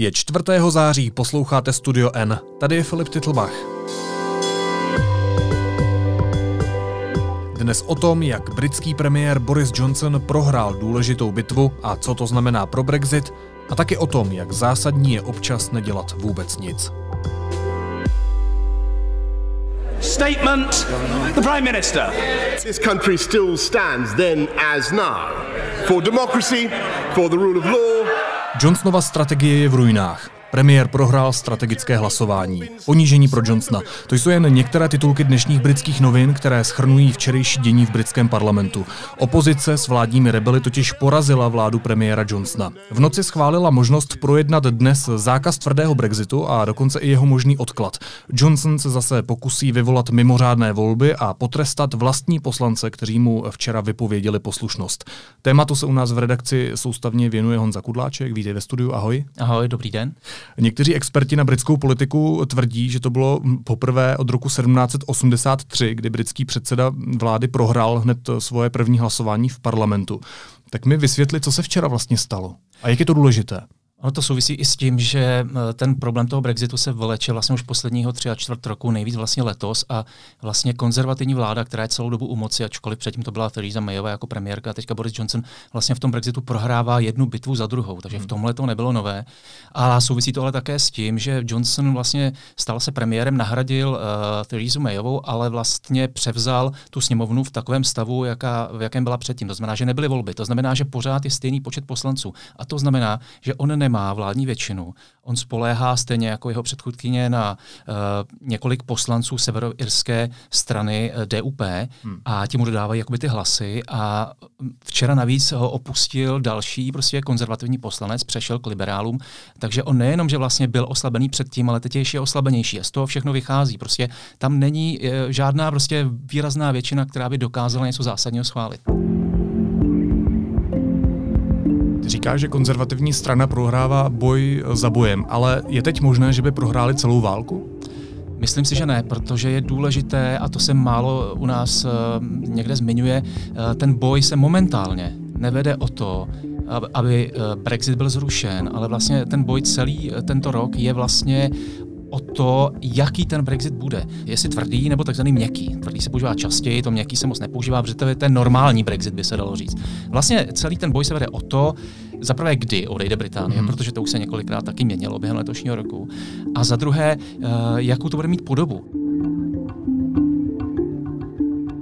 Je 4. září, posloucháte Studio N. Tady je Filip Titlbach. Dnes o tom, jak britský premiér Boris Johnson prohrál důležitou bitvu a co to znamená pro Brexit, a taky o tom, jak zásadní je občas nedělat vůbec nic. Statement The Prime Minister. This country still stands then as now for democracy, for the rule of law. Johnsonova strategie je v ruinách. Premiér prohrál strategické hlasování. Ponížení pro Johnsona. To jsou jen některé titulky dnešních britských novin, které schrnují včerejší dění v britském parlamentu. Opozice s vládními rebely totiž porazila vládu premiéra Johnsona. V noci schválila možnost projednat dnes zákaz tvrdého Brexitu a dokonce i jeho možný odklad. Johnson se zase pokusí vyvolat mimořádné volby a potrestat vlastní poslance, kteří mu včera vypověděli poslušnost. Tématu se u nás v redakci soustavně věnuje Honza Kudláček. Vítej ve studiu, ahoj. Ahoj, dobrý den. Někteří experti na britskou politiku tvrdí, že to bylo poprvé od roku 1783, kdy britský předseda vlády prohrál hned svoje první hlasování v parlamentu. Tak mi vysvětli, co se včera vlastně stalo a jak je to důležité. Ono to souvisí i s tím, že eh, ten problém toho Brexitu se vleče vlastně už posledního tři a čtvrt roku, nejvíc vlastně letos a vlastně konzervativní vláda, která je celou dobu u moci, ačkoliv předtím to byla Theresa Mayová jako premiérka a teďka Boris Johnson vlastně v tom Brexitu prohrává jednu bitvu za druhou, takže v hmm. tomhle to nebylo nové. A souvisí to ale také s tím, že Johnson vlastně stal se premiérem, nahradil uh, Theresa Mayovou, ale vlastně převzal tu sněmovnu v takovém stavu, jaká, v jakém byla předtím. To znamená, že nebyly volby. To znamená, že pořád je stejný počet poslanců. A to znamená, že on ne nemá vládní většinu. On spoléhá stejně jako jeho předchůdkyně na uh, několik poslanců severoirské strany uh, eh, DUP hmm. a ti mu dodávají jakoby ty hlasy a včera navíc ho opustil další prostě konzervativní poslanec, přešel k liberálům, takže on nejenom, že vlastně byl oslabený předtím, ale teď je ještě oslabenější a z toho všechno vychází. Prostě tam není uh, žádná prostě výrazná většina, která by dokázala něco zásadního schválit. Říká, že konzervativní strana prohrává boj za bojem, ale je teď možné, že by prohráli celou válku? Myslím si, že ne, protože je důležité, a to se málo u nás uh, někde zmiňuje, uh, ten boj se momentálně nevede o to, aby eh, Brexit byl zrušen, ale vlastně ten boj celý tento rok je vlastně o to, jaký ten Brexit bude. Jestli tvrdý nebo takzvaný měkký. Tvrdý se používá častěji, to měkký se moc nepoužívá, protože to je ten normální Brexit, by se dalo říct. Vlastně celý ten boj se vede o to, za prvé, kdy odejde Británie, mm. protože to už se několikrát taky měnilo během letošního roku. A za druhé, uh, jakou to bude mít podobu.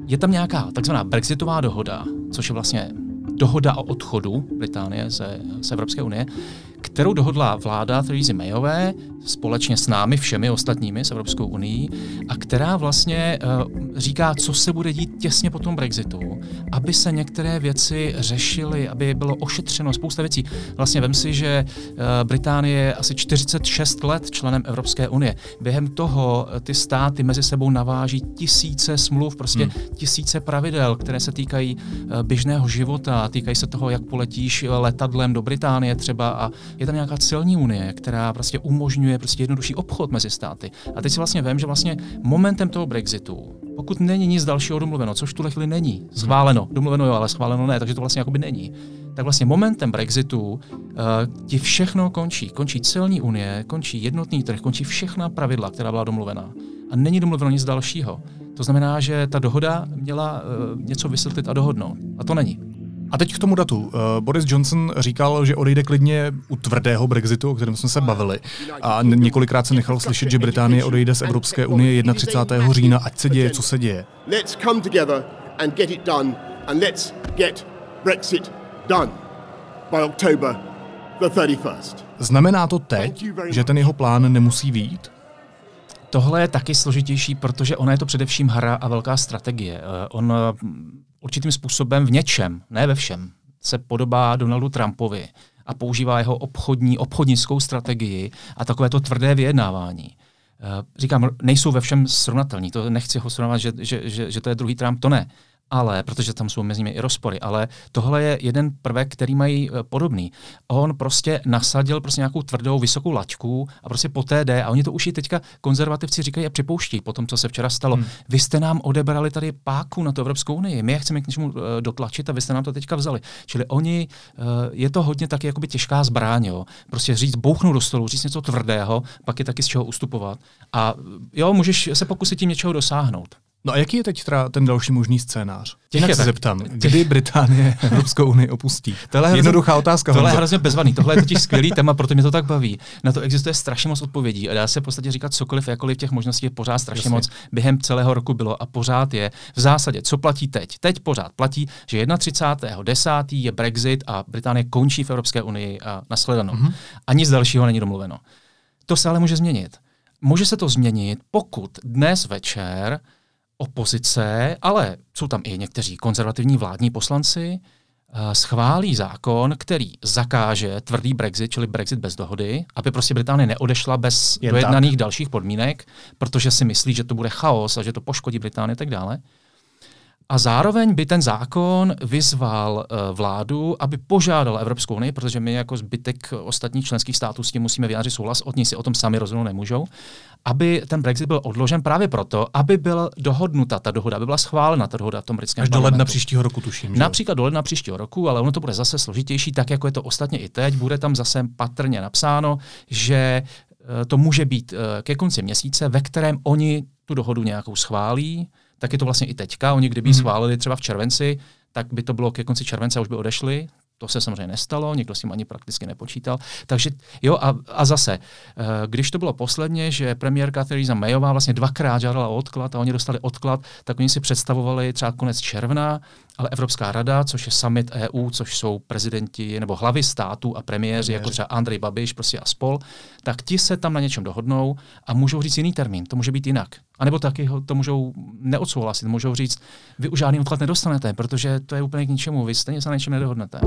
Je tam nějaká takzvaná Brexitová dohoda, což je vlastně dohoda o odchodu Británie ze, z Evropské unie, kterou dohodla vláda Theresa Mayové společně s námi všemi ostatními s Evropskou unii a která vlastně uh, říká, co se bude dít těsně po tom Brexitu, aby se některé věci řešily, aby bylo ošetřeno spousta věcí. Vlastně vem si, že uh, Británie je asi 46 let členem Evropské unie. Během toho uh, ty státy mezi sebou naváží tisíce smluv, prostě hmm. tisíce pravidel, které se týkají běžného života, týkají se toho, jak poletíš letadlem do Británie třeba a je tam nějaká celní unie, která prostě umožňuje prostě jednodušší obchod mezi státy. A teď si vlastně vím, že vlastně momentem toho Brexitu, pokud není nic dalšího domluveno, což v tuhle chvíli není, schváleno, domluveno jo, ale schváleno ne, takže to vlastně jakoby není, tak vlastně momentem Brexitu uh, ti všechno končí. Končí celní unie, končí jednotný trh, končí všechna pravidla, která byla domluvená. A není domluveno nic dalšího. To znamená, že ta dohoda měla uh, něco vysvětlit a dohodnout. A to není. A teď k tomu datu. Uh, Boris Johnson říkal, že odejde klidně u tvrdého Brexitu, o kterém jsme se bavili. A několikrát se nechal slyšet, že Británie odejde z Evropské unie 31. října, ať se děje, co se děje. Let's come together and get it done and let's get Brexit done by October the 31st. Znamená to teď, že ten jeho plán nemusí výjít? Tohle je taky složitější, protože ona je to především hra a velká strategie. Eh, on určitým způsobem v něčem, ne ve všem, se podobá Donaldu Trumpovi a používá jeho obchodní, obchodnickou strategii a takové to tvrdé vyjednávání. Uh, říkám, nejsou ve všem srovnatelní, to nechci ho srovnat, že, že, že, že to je druhý Trump, to ne. Ale, protože tam jsou mezi nimi i rozpory, ale tohle je jeden prvek, který mají e, podobný. On prostě nasadil prostě nějakou tvrdou, vysokou laťku a prostě po té jde a oni to už i teďka konzervativci říkají a připouští po tom, co se včera stalo. Hmm. Vy jste nám odebrali tady páku na to Evropskou unii, my je chceme k něčemu uh, dotlačit a vy jste nám to teďka vzali. Čili oni, uh, je to hodně taky jakoby těžká zbraň, jo. Prostě říct, bouchnout do stolu, říct něco tvrdého, pak je taky z čeho ustupovat. A jo, můžeš se pokusit tím něčeho dosáhnout. No a jaký je teď teda ten další možný scénář? Jinak se zeptám, kdy Británie Evropskou unii opustí? Tohle je jednoduchá otázka. Tohle je hrozně bezvadný, tohle je totiž skvělý téma, proto mě to tak baví. Na to existuje strašně moc odpovědí a dá se v podstatě říkat cokoliv, jakkoliv těch možností je pořád strašně Jasně. moc během celého roku bylo a pořád je. V zásadě, co platí teď? Teď pořád platí, že 31.10. je Brexit a Británie končí v Evropské unii a nashledanou. Mm-hmm. A nic dalšího není domluveno. To se ale může změnit. Může se to změnit, pokud dnes večer opozice, ale jsou tam i někteří konzervativní vládní poslanci, eh, schválí zákon, který zakáže tvrdý Brexit, čili Brexit bez dohody, aby prostě Británie neodešla bez Jen dojednaných tak. dalších podmínek, protože si myslí, že to bude chaos a že to poškodí Británii a tak dále. A zároveň by ten zákon vyzval uh, vládu, aby požádala Evropskou unii, protože my jako zbytek ostatních členských států s tím musíme vyjádřit souhlas, oni si o tom sami rozhodnout nemůžou, aby ten Brexit byl odložen právě proto, aby byla dohodnuta ta dohoda, aby byla schválena ta dohoda v tom britském Až do ledna příštího roku, tuším. Že? Například do ledna příštího roku, ale ono to bude zase složitější, tak jako je to ostatně i teď. Bude tam zase patrně napsáno, že eh, to může být eh, ke konci měsíce, ve kterém oni tu dohodu nějakou schválí, tak je to vlastně i teďka. Oni kdyby mm. schválili třeba v červenci, tak by to bylo ke konci července a už by odešli. To se samozřejmě nestalo, nikdo s tím ani prakticky nepočítal. Takže jo, a, a zase, eh, když to bylo posledně, že premiérka Theresa Mayová vlastně dvakrát žádala o odklad a oni dostali odklad, tak oni si představovali třeba konec června, ale Evropská rada, což je summit EU, což jsou prezidenti nebo hlavy států a premiéři, jako třeba Andrej Babiš prostě a spol, tak ti se tam na něčem dohodnou a můžou říct jiný termín, to může být jinak. A nebo taky ho to můžou neodsouhlasit, můžou říct, vy už žádný odklad nedostanete, protože to je úplně k ničemu, vy stejně se na něčem nedohodnete.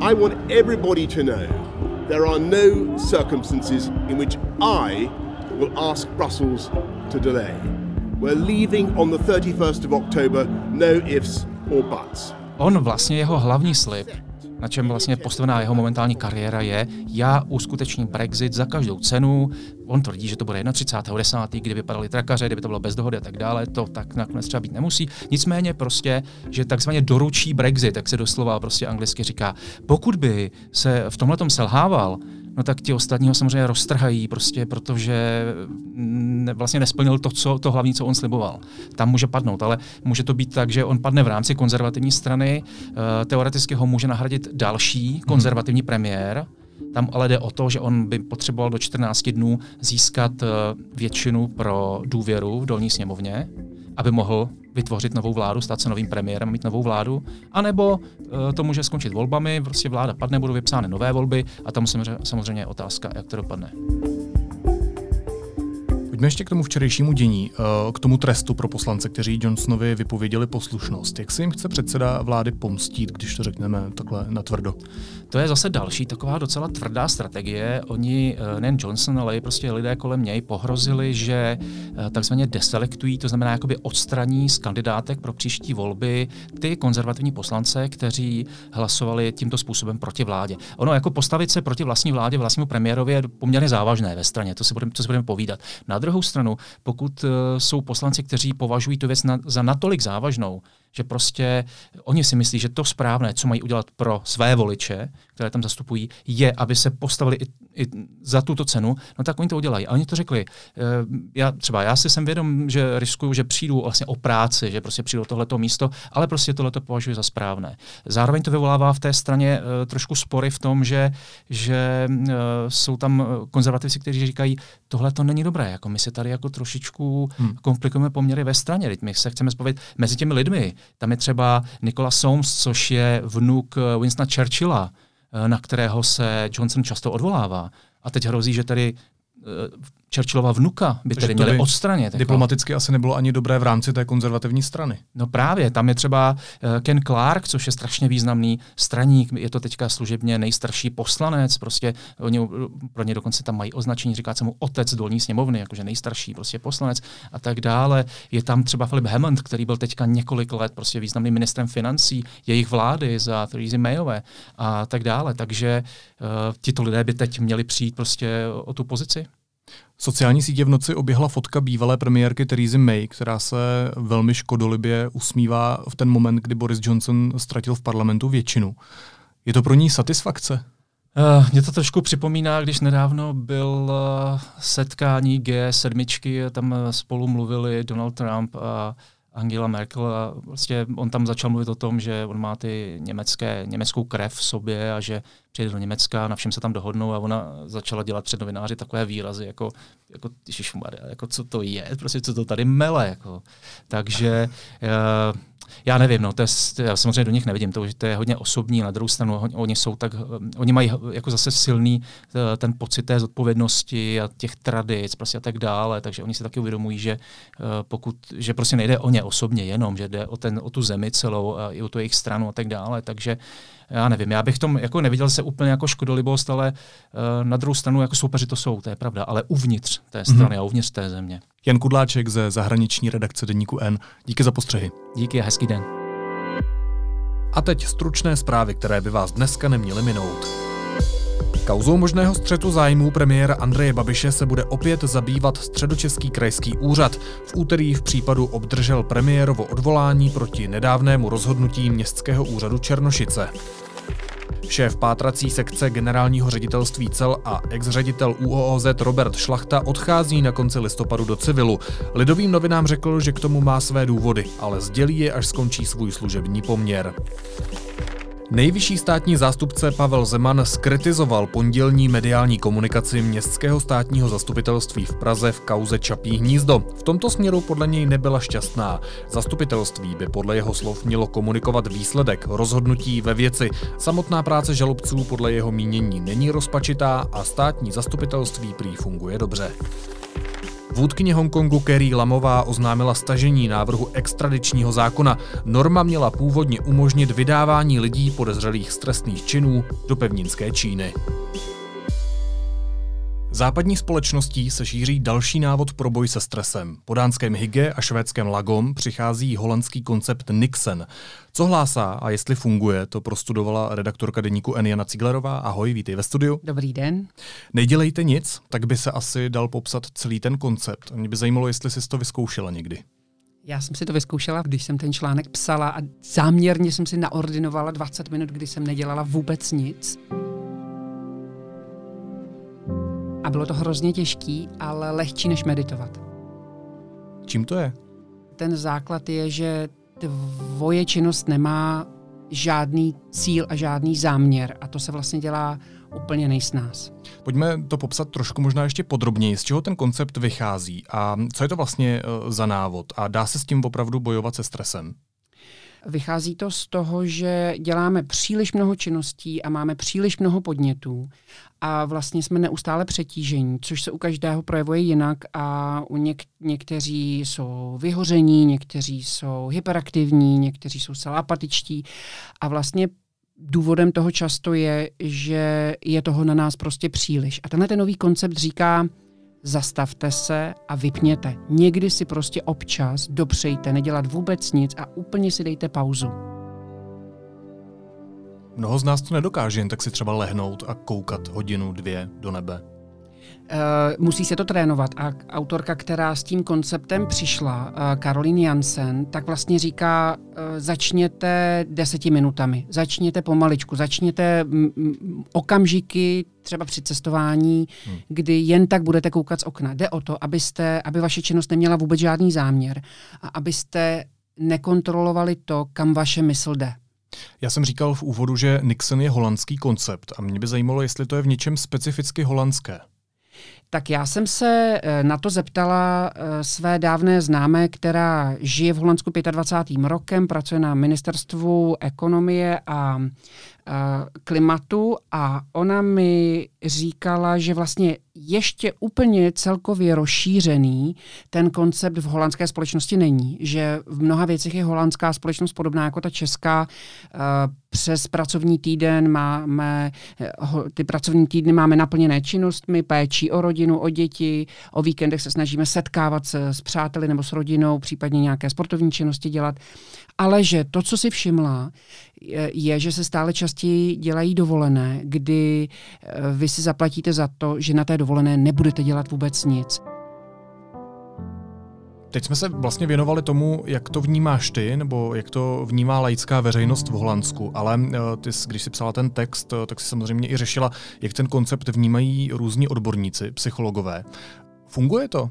I want everybody to know there are no circumstances in which I will ask Brussels to delay. We're leaving on the 31st of October, no ifs or buts. On vlastně jeho hlavní slib na čem vlastně postavená jeho momentální kariéra je, já uskutečním Brexit za každou cenu. On tvrdí, že to bude 31.10., kdy vypadaly trakaře, kdyby to bylo bez dohody a tak dále, to tak nakonec třeba být nemusí. Nicméně prostě, že takzvaně doručí Brexit, tak se doslova prostě anglicky říká, pokud by se v tomhle selhával, no tak ti ostatní ho samozřejmě roztrhají, prostě, protože ne, vlastně nesplnil to, co, to hlavní, co on sliboval. Tam může padnout, ale může to být tak, že on padne v rámci konzervativní strany, uh, teoreticky ho může nahradit další mhm. konzervativní hmm. premiér, tam ale jde o to, že on by potřeboval do 14 dnů získat uh, většinu pro důvěru v dolní sněmovně, aby mohl vytvořit novou vládu, stát se novým premiérem, mít novou vládu, anebo uh, to může skončit volbami, prostě vláda padne, budou vypsány nové volby a tam samozřejmě je otázka, jak to dopadne. Pojďme ještě k tomu včerejšímu dění, eh, k tomu trestu pro poslance, kteří Johnsonovi vypověděli poslušnost. Jak se jim chce předseda vlády pomstít, když to řekneme takhle natvrdo? To je zase další taková docela tvrdá strategie. Oni, eh, nejen Johnson, ale i prostě lidé kolem něj pohrozili, že eh, takzvaně deselektují, to znamená jakoby odstraní z kandidátek pro příští volby ty konzervativní poslance, kteří hlasovali tímto způsobem proti vládě. Ono jako postavit se proti vlastní vládě, vlastnímu premiérovi je poměrně závažné ve straně, to si budeme, to si budeme povídat. Na druhou stranu, pokud uh, jsou poslanci, kteří považují tu věc na, za natolik závažnou, že prostě oni si myslí, že to správné, co mají udělat pro své voliče, které tam zastupují, je, aby se postavili i, i za tuto cenu, no tak oni to udělají. A oni to řekli. Eh, já třeba já si jsem vědom, že riskuju, že přijdu vlastně o práci, že prostě přijdu tohleto místo, ale prostě tohleto považuji za správné. Zároveň to vyvolává v té straně uh, trošku spory v tom, že, že uh, jsou tam konzervativci, kteří říkají, tohle to není dobré, jako my se tady jako trošičku hmm. komplikujeme poměry ve straně, my se chceme spojit mezi těmi lidmi, tam je třeba Nikola Soames, což je vnuk eh, Winstona Churchilla, eh, na kterého se Johnson často odvolává. A teď hrozí, že tady eh, Churchillova vnuka by tedy měli odstranit. Jako. Diplomaticky asi nebylo ani dobré v rámci té konzervativní strany. No právě, tam je třeba uh, Ken Clark, což je strašně významný straník, je to teďka služebně nejstarší poslanec, prostě oni pro ně dokonce tam mají označení, říká se mu otec dolní sněmovny, jakože nejstarší prostě poslanec a tak dále. Je tam třeba Philip Hammond, který byl teďka několik let prostě významným ministrem financí jejich vlády za Theresa Mayové a tak dále. Takže uh, tito lidé by teď měli přijít prostě o tu pozici. Sociální sítě v noci oběhla fotka bývalé premiérky Theresa May, která se velmi škodolibě usmívá v ten moment, kdy Boris Johnson ztratil v parlamentu většinu. Je to pro ní satisfakce? Uh, mě to trošku připomíná, když nedávno byl uh, setkání G7, tam spolu mluvili Donald Trump a Angela Merkel a vlastně on tam začal mluvit o tom, že on má ty německé, německou krev v sobě a že přijde do Německa, na všem se tam dohodnou a ona začala dělat před novináři takové výrazy, jako, jako, jako co to je, prostě co to tady mele. Jako. Takže uh, já nevím, no, to je, já samozřejmě do nich nevidím, to, to je hodně osobní, na druhou stranu oni jsou tak, oni mají jako zase silný eh, ten pocit té zodpovědnosti a těch tradic prostě a tak dále, takže oni si taky uvědomují, že eh, pokud, že prostě nejde o ně osobně jenom, že jde o, ten, o tu zemi celou a i o tu jejich stranu a tak dále, takže já nevím, já bych tom jako neviděl se úplně jako škodolibost, ale uh, na druhou stranu jako soupeři to jsou, to je pravda, ale uvnitř té strany mm-hmm. a uvnitř té země. Jan Kudláček ze zahraniční redakce Deníku N. Díky za postřehy. Díky a hezký den. A teď stručné zprávy, které by vás dneska neměly minout. Kauzou možného střetu zájmů premiéra Andreje Babiše se bude opět zabývat středočeský krajský úřad. V úterý v případu obdržel premiérovo odvolání proti nedávnému rozhodnutí městského úřadu Černošice. Šéf pátrací sekce generálního ředitelství cel a ex-ředitel UOOZ Robert Šlachta odchází na konci listopadu do civilu. Lidovým novinám řekl, že k tomu má své důvody, ale sdělí je, až skončí svůj služební poměr. Nejvyšší státní zástupce Pavel Zeman skritizoval pondělní mediální komunikaci městského státního zastupitelství v Praze v kauze Čapí hnízdo. V tomto směru podle něj nebyla šťastná. Zastupitelství by podle jeho slov mělo komunikovat výsledek rozhodnutí ve věci. Samotná práce žalobců podle jeho mínění není rozpačitá a státní zastupitelství prý funguje dobře. Vůdkyně Hongkongu Kerry Lamová oznámila stažení návrhu extradičního zákona. Norma měla původně umožnit vydávání lidí podezřelých z trestných činů do pevninské Číny. Západní společností se šíří další návod pro boj se stresem. Po dánském Hygge a švédském Lagom přichází holandský koncept Nixon. Co hlásá a jestli funguje, to prostudovala redaktorka deníku N. Jana Ciglerová. Ahoj, vítej ve studiu. Dobrý den. Nejdělejte nic, tak by se asi dal popsat celý ten koncept. Mě by zajímalo, jestli jsi to vyzkoušela někdy. Já jsem si to vyzkoušela, když jsem ten článek psala a záměrně jsem si naordinovala 20 minut, kdy jsem nedělala vůbec nic. Bylo to hrozně těžký, ale lehčí než meditovat. Čím to je? Ten základ je, že tvoje činnost nemá žádný cíl a žádný záměr a to se vlastně dělá úplně nejsnás. Pojďme to popsat trošku možná ještě podrobněji, z čeho ten koncept vychází a co je to vlastně eh, za návod a dá se s tím opravdu bojovat se stresem? Vychází to z toho, že děláme příliš mnoho činností a máme příliš mnoho podnětů a vlastně jsme neustále přetížení, což se u každého projevuje jinak a u něk- někteří jsou vyhoření, někteří jsou hyperaktivní, někteří jsou apatičtí a vlastně důvodem toho často je, že je toho na nás prostě příliš. A tenhle ten nový koncept říká, zastavte se a vypněte. Někdy si prostě občas dopřejte nedělat vůbec nic a úplně si dejte pauzu. Mnoho z nás to nedokáže jen tak si třeba lehnout a koukat hodinu, dvě do nebe. Uh, musí se to trénovat a autorka, která s tím konceptem přišla, uh, Caroline Jansen, tak vlastně říká, uh, začněte deseti minutami, začněte pomaličku, začněte okamžiky třeba při cestování, hmm. kdy jen tak budete koukat z okna. Jde o to, abyste, aby vaše činnost neměla vůbec žádný záměr a abyste nekontrolovali to, kam vaše mysl jde. Já jsem říkal v úvodu, že Nixon je holandský koncept a mě by zajímalo, jestli to je v něčem specificky holandské. Tak já jsem se eh, na to zeptala eh, své dávné známé, která žije v Holandsku 25. rokem, pracuje na ministerstvu ekonomie a klimatu a ona mi říkala, že vlastně ještě úplně celkově rozšířený ten koncept v holandské společnosti není. Že v mnoha věcech je holandská společnost podobná jako ta česká. Přes pracovní týden máme, ty pracovní týdny máme naplněné činnostmi, péčí o rodinu, o děti, o víkendech se snažíme setkávat se s přáteli nebo s rodinou, případně nějaké sportovní činnosti dělat. Ale že to, co si všimla, je, že se stále častěji dělají dovolené, kdy eh, vy si zaplatíte za to, že na té dovolené nebudete dělat vůbec nic. Teď jsme se vlastně věnovali tomu, jak to vnímáš ty, nebo jak to vnímá laická veřejnost v Holandsku, ale eh, ty, když si psala ten text, eh, tak si samozřejmě i řešila, jak ten koncept vnímají různí odborníci, psychologové. Funguje to?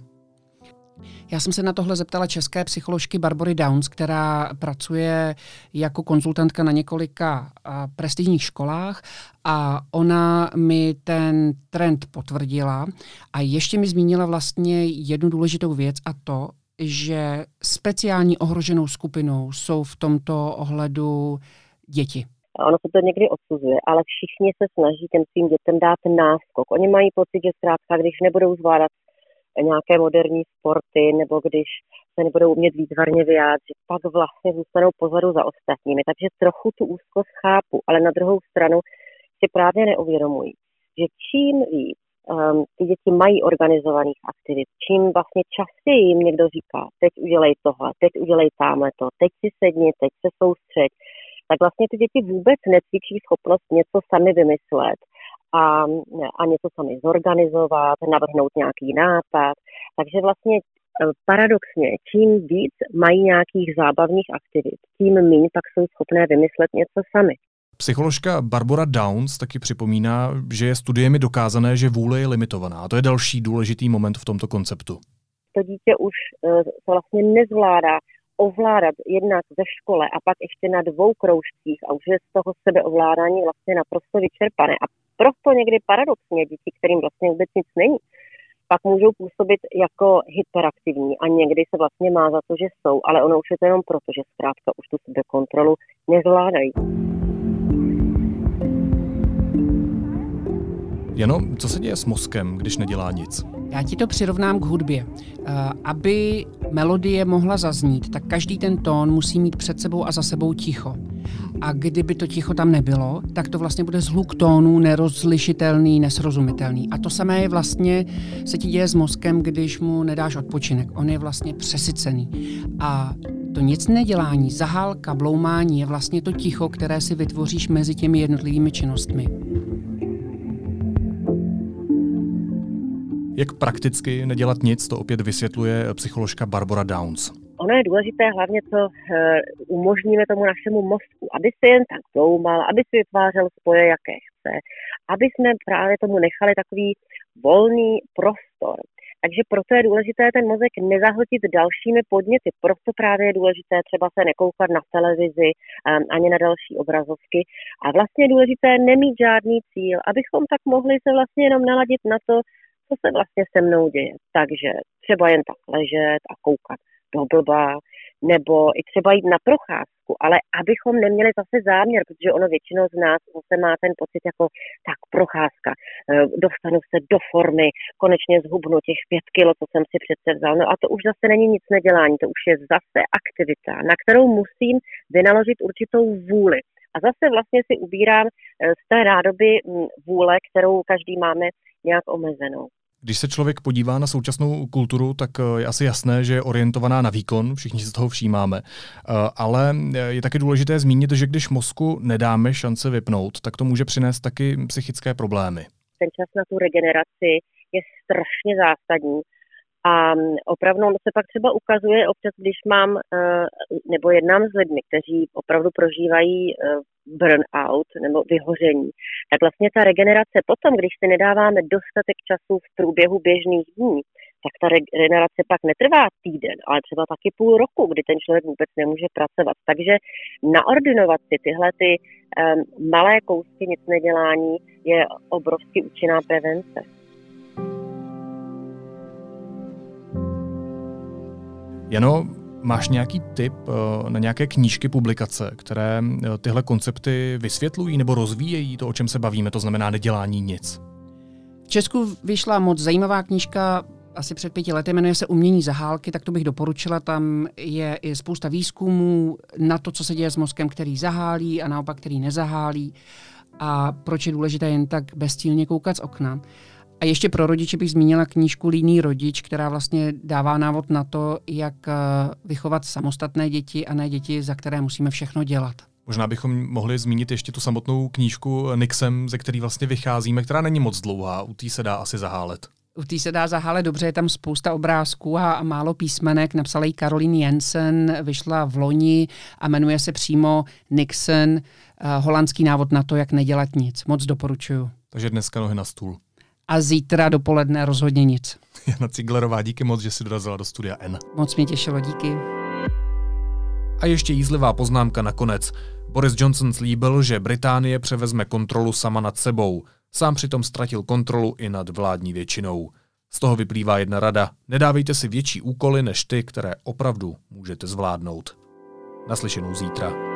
Já jsem se na tohle zeptala české psycholožky Barbory Downs, která pracuje jako konzultantka na několika prestižních školách a ona mi ten trend potvrdila a ještě mi zmínila vlastně jednu důležitou věc a to, že speciální ohroženou skupinou jsou v tomto ohledu děti. Ono se to někdy odsuzuje, ale všichni se snaží těm svým dětem dát náskok. Oni mají pocit, že zkrátka, když nebudou zvládat nějaké moderní sporty, nebo když se nebudou umět výtvarně vyjádřit, pak vlastně zůstanou pozadu za ostatními. Takže trochu tu úzkost chápu, ale na druhou stranu si právě neuvědomují, že čím víc um, ty děti mají organizovaných aktivit, čím vlastně častěji jim někdo říká, teď udělej tohle, teď udělej tamhle to, teď si sedni, teď se soustřeď, tak vlastně ty děti vůbec necvičí schopnost něco sami vymyslet a, a něco sami zorganizovat, navrhnout nějaký nápad. Takže vlastně e, paradoxně, čím víc mají nějakých zábavných aktivit, tím méně pak jsou schopné vymyslet něco sami. Psycholožka Barbara Downs taky připomíná, že je studiemi dokázané, že vůle je limitovaná. A to je další důležitý moment v tomto konceptu. To dítě už to vlastně nezvládá ovládat jednak ve škole a pak ještě na dvou kroužcích a už je z toho sebeovládání vlastně naprosto vyčerpané. A proto někdy paradoxně děti, kterým vlastně vůbec nic není, pak můžou působit jako hyperaktivní a někdy se vlastně má za to, že jsou, ale ono už je to jenom proto, že zkrátka už tu kontrolu nezvládají. Jano, co se děje s mozkem, když nedělá nic? Já ti to přirovnám k hudbě. Uh, aby melodie mohla zaznít, tak každý ten tón musí mít před sebou a za sebou ticho. A kdyby to ticho tam nebylo, tak to vlastně bude zhluk tónů nerozlišitelný, nesrozumitelný. A to samé je vlastně, se ti děje s mozkem, když mu nedáš odpočinek. On je vlastně přesycený. A to nic nedělání, zahálka, bloumání je vlastně to ticho, které si vytvoříš mezi těmi jednotlivými činnostmi. Jak prakticky nedělat nic, to opět vysvětluje psycholožka Barbara Downs. Ono je důležité hlavně, co uh, umožníme tomu našemu mozku, aby si jen tak doumal, aby si vytvářel spoje, jaké chce, aby jsme právě tomu nechali takový volný prostor. Takže proto je důležité ten mozek nezahltit dalšími podněty. Proto právě je důležité třeba se nekoukat na televizi um, ani na další obrazovky. A vlastně je důležité nemít žádný cíl, abychom tak mohli se vlastně jenom naladit na to, co se vlastně se mnou děje. Takže třeba jen tak ležet a koukat do blba, nebo i třeba jít na procházku, ale abychom neměli zase záměr, protože ono většinou z nás zase má ten pocit jako tak procházka, eh, dostanu se do formy, konečně zhubnu těch pět kilo, co jsem si přece vzal. No a to už zase není nic nedělání, to už je zase aktivita, na kterou musím vynaložit určitou vůli. A zase vlastně si ubírám eh, z té rádoby hm, vůle, kterou každý máme nějak omezenou. Když se člověk podívá na současnou kulturu, tak eh, je asi jasné, že je orientovaná na výkon, všichni si toho všímáme. Eh, ale eh, je taky důležité zmínit, že když mozku nedáme šance vypnout, tak to může přinést taky psychické problémy. Ten čas na tu regeneraci je strašně zásadní. A mm, opravdu se pak třeba ukazuje občas, když mám nebo jednám s lidmi, kteří opravdu prožívají burnout nebo vyhoření, tak vlastně ta regenerace potom, když si nedáváme dostatek času v průběhu běžných dní, tak ta regenerace pak netrvá týden, ale třeba taky půl roku, kdy ten člověk vůbec nemůže pracovat. Takže naordinovat si tyhle ty um, malé kousky nic nedělání je obrovsky účinná prevence. Jano, máš nějaký tip eh, na nějaké knížky, publikace, které eh, tyhle koncepty vysvětlují nebo rozvíjejí to, o čem se bavíme, to znamená nedělání nic? V Česku vyšla moc zajímavá knížka asi před pěti lety, jmenuje se Umění zahálky, tak to bych doporučila. Tam je i spousta výzkumů na to, co se děje s mozkem, který zahálí a naopak, který nezahálí a proč je důležité jen tak bezcílně koukat z okna. A ještě pro rodiče bych zmínila knížku Líný rodič, která vlastně dává návod na to, jak eh, vychovat samostatné děti a ne děti, za které musíme všechno dělat. Možná bychom mohli zmínit ještě tu samotnou knížku Nixem, ze který vlastně vycházíme, která není moc dlouhá, u té se dá asi zahálet. U té se dá zahálet dobře, je tam spousta obrázků a málo písmenek. Napsala ji Caroline Jensen, vyšla v loni a jmenuje se přímo Nixon, uh, holandský návod na to, jak nedělat nic. Moc doporučuju. Takže dneska nohy na stůl. A zítra dopoledne rozhodně nic. Jana Ciglerová, díky moc, že jsi dorazila do studia N. Moc mě těšilo, díky. A ještě jízlivá poznámka nakonec. Boris Johnson slíbil, že Británie převezme kontrolu sama nad sebou. Sám přitom ztratil kontrolu i nad vládní většinou. Z toho vyplývá jedna rada. Nedávejte si větší úkoly než ty, které opravdu můžete zvládnout. Naslyšenou zítra.